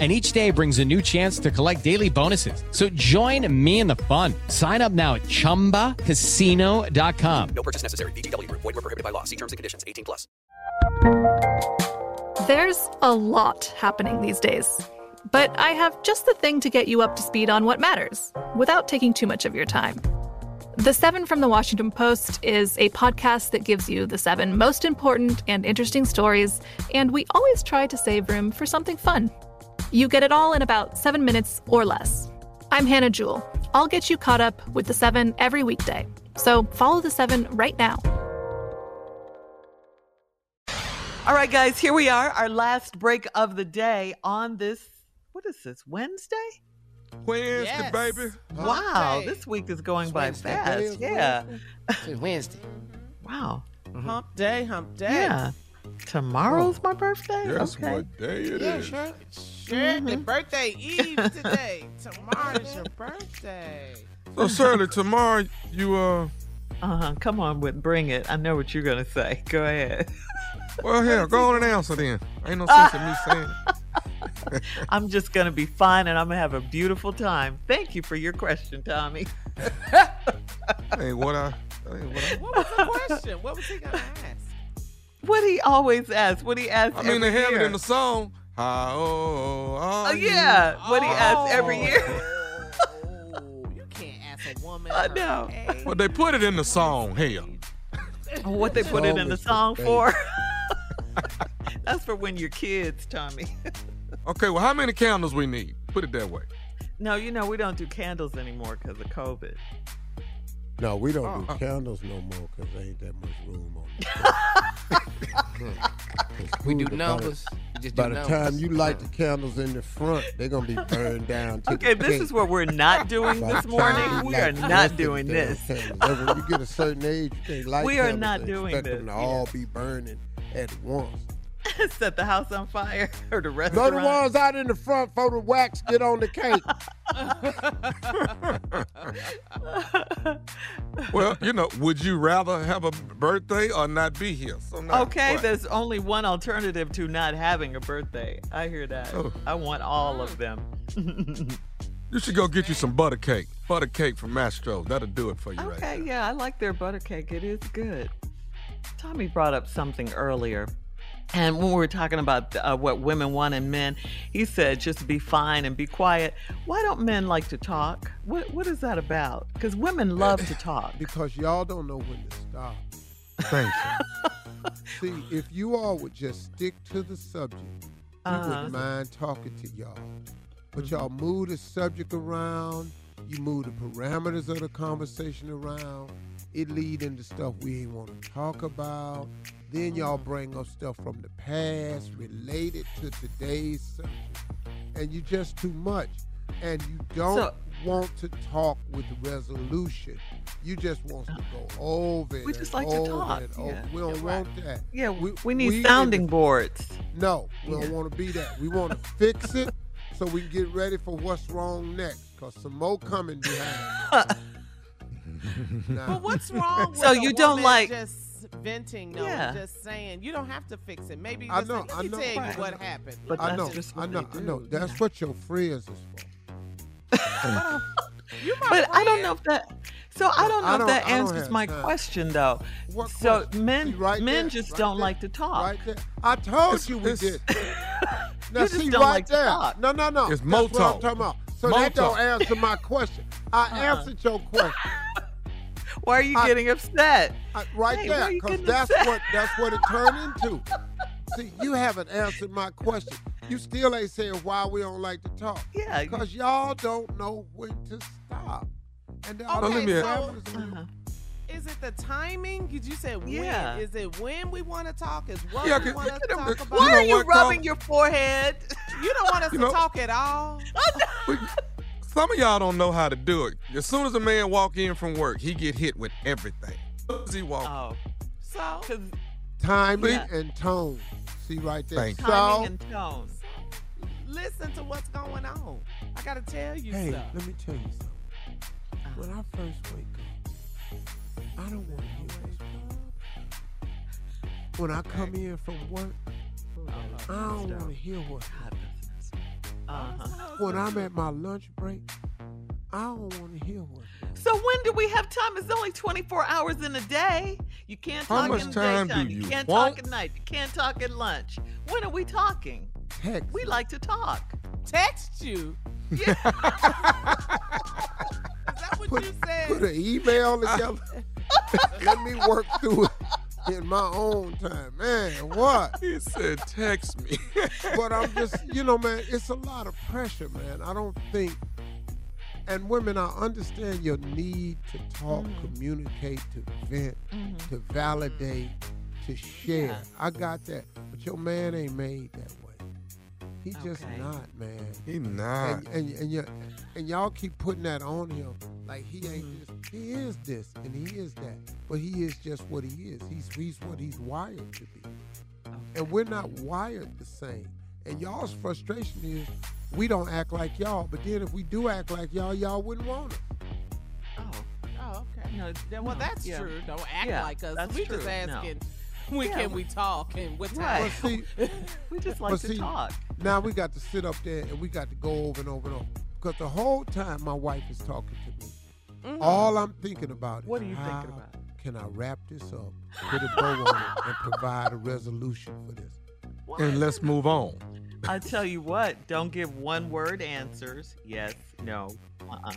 And each day brings a new chance to collect daily bonuses. So join me in the fun. Sign up now at chumbacasino.com. No purchase necessary. VGW Group. Void were prohibited by law. See terms and conditions. 18 plus. There's a lot happening these days. But I have just the thing to get you up to speed on what matters without taking too much of your time. The Seven from the Washington Post is a podcast that gives you the seven most important and interesting stories, and we always try to save room for something fun. You get it all in about seven minutes or less. I'm Hannah Jewell. I'll get you caught up with the seven every weekday. So follow the seven right now. All right, guys, here we are, our last break of the day on this, what is this, Wednesday? Wednesday, Yes. baby. Wow, day. this week is going by Wednesday. fast. It is Yeah. It's Wednesday. Wow. Hump mm-hmm. day, hump day. Yeah. Tomorrow's my birthday? Guess okay. what day it Yeah, is? sure. Sure. The birthday eve today. Tomorrow's your birthday. So, Shirley, tomorrow you, uh, Uh-huh. Come on with bring it. I know what you're gonna say. Go ahead. well, hell, go on and answer then. Ain't no sense in me saying. I'm just gonna be fine and I'm gonna have a beautiful time. Thank you for your question, Tommy. Ain't what I, ain't what I, What was the question? What was he gonna ask? What he always asks, what he asks I mean, they have it in the song. How Oh are you? yeah, what he asks every oh. year. Oh, you can't ask a woman. I her know. age. Well, they put it in the song. Hell. what they put it in the song for. That's for when you're kids, Tommy. Okay, well, how many candles we need? Put it that way. No, you know we don't do candles anymore because of COVID. No, we don't Uh, do uh. candles no more because there ain't that much room on the. We do By numbers. Just By the numbers. time you light the candles in the front, they're gonna be burned down. To Okay, the this cake. is what we're not doing this morning. We are not rest of the doing this. candles. When you get a certain age, you can't light We are candles not and doing expect them this. to all be burning at once. Set the house on fire or the Throw restaurant. the ones out in the front for the wax get on the cake. Well, you know, would you rather have a birthday or not be here? So now, Okay, what? there's only one alternative to not having a birthday. I hear that. Oh. I want all of them. You should go get you some butter cake. Butter cake from Mastro. That'll do it for you right Okay, there. yeah, I like their butter cake. It is good. Tommy brought up something earlier. And when we were talking about uh, what women want in men, he said just be fine and be quiet. Why don't men like to talk? What What is that about? Because women love to talk. because y'all don't know when to stop. Thank you. See, if you all would just stick to the subject, we Uh-huh. wouldn't mind talking to y'all. But y'all move the subject around, you move the parameters of the conversation around. it lead into stuff we ain't want to talk about. Then y'all bring up stuff from the past related to today's subject, and you just too much. And you don't So- want to talk with resolution. You just want to go over it. We just and like to talk, it over. yeah. We don't want that. Yeah, we, we need in sounding the- boards. No, we Yeah. don't want to be that. We want to fix it so we can get ready for what's wrong next. Cause some more coming behind. Nah. But what's wrong with So a you don't woman like- just venting though, Yeah. just saying you don't have to fix it. Maybe I just know, say, let I me know. tell you what happened. But I know, just I know, I know. That's yeah. what your friends is for. you my But I don't know if that. So I don't know I if don't- that answers my time. question though. What so question? men right men there, just right don't there, like to talk. Right there. I told you we it's- did. Now You just see don't right like to there. talk. No, no, no. It's That's mo what I'm talking about. So Mo that don't answer my question. I Uh-uh. answered your question. Why are you I- getting upset? I, right Hey, there, because that's upset? what that's what it turned into. See, you haven't answered my question. You still ain't saying why we don't like to talk. Yeah, Because y'all don't know when to stop. And there are Okay, let me- parameters in Uh-huh. Is it the timing? Did you say when? Yeah. Is it when we want to talk? Is what Yeah, we 'cause- want to look at them- talk about? Why know are you what, Carl? rubbing your forehead? You don't want us You to know- talk at all. We- Some of y'all don't know how to do it. As soon as a man walk in from work, he get hit with everything. As he walk, Oh, So timing Yeah. and tone. See right there. Thank you. so, timing and tone. listen to what's going on. I gotta tell you hey, stuff. let me tell you something. Uh-huh. When I first wake up, I don't want to hear what's When I come in from work, oh, I don't want to hear what Uh-huh. When I'm at my lunch break, I don't want to hear one. So when do we have time? It's only 24 hours in a day. You can't How talk much in the time do daytime. you can't want? talk at night. You can't talk at lunch. When are we talking? text. We like to talk. Text you. Yeah. Is that what put, you said? put an email together. Let me work through it in my own time. Man, what? he said, "Text me." But I'm just, you know, man, it's a lot of pressure, man. I don't think, and women, I understand your need to talk, Mm-hmm. communicate, to vent, to validate, to share. Yeah. I got that. But your man ain't made that way. He just Okay. not, man. he not. and and and, y- and y'all keep putting that on him like he ain't Mm-hmm. this. He is this and he is that, but he is just what he is. He's he's what he's wired to be, and we're not wired the same. And y'all's frustration is we don't act like y'all, but then if we do act like y'all, y'all wouldn't want it. Oh. Oh, okay. No, Then, well, no, that's yeah. true. Don't act Yeah, like us. we true. just No. when Yeah. can we talk and what time. See, We just like to see, talk. now we got to sit up there and we got to go over and over and over. Because the whole time my wife is talking to me, all I'm thinking about is Mm-hmm. What are you thinking about? Can I wrap this up, put a bow on it, and provide a resolution for this? and let's move on. I tell you what, don't give one word answers. Yes, no, uh-uh.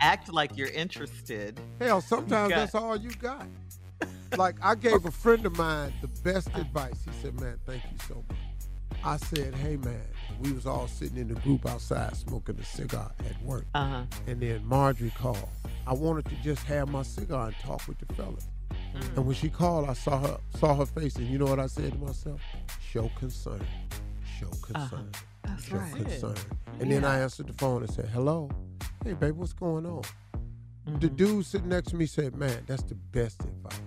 Act like you're interested. Hell, sometimes got- that's all you got. Like I gave a friend of mine the best advice. He said, "Man, thank you so much." I said, "Hey, man." We was all sitting in the group outside smoking a cigar at work, Uh huh. and then Marjorie called. I wanted to just have my cigar and talk with the fellas. Mm. And when she called, I saw her saw her face, and you know what I said to myself? Show concern. Show concern. That's Show right. concern. And then I answered the phone and said, "Hello, hey baby, what's going on?" The Mm-hmm. dude sitting next to me said, "Man, that's the best advice.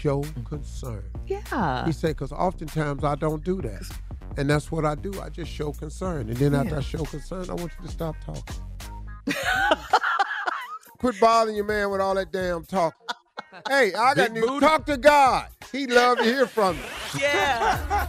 Show concern." Yeah. He said, "Cause oftentimes I don't do that, and that's what I do. I just show concern, and then after I show concern, I want you to stop talking. Quit bothering your man with all that damn talk. Hey, I got Big news. Talk to God. He love to hear from you. Yeah.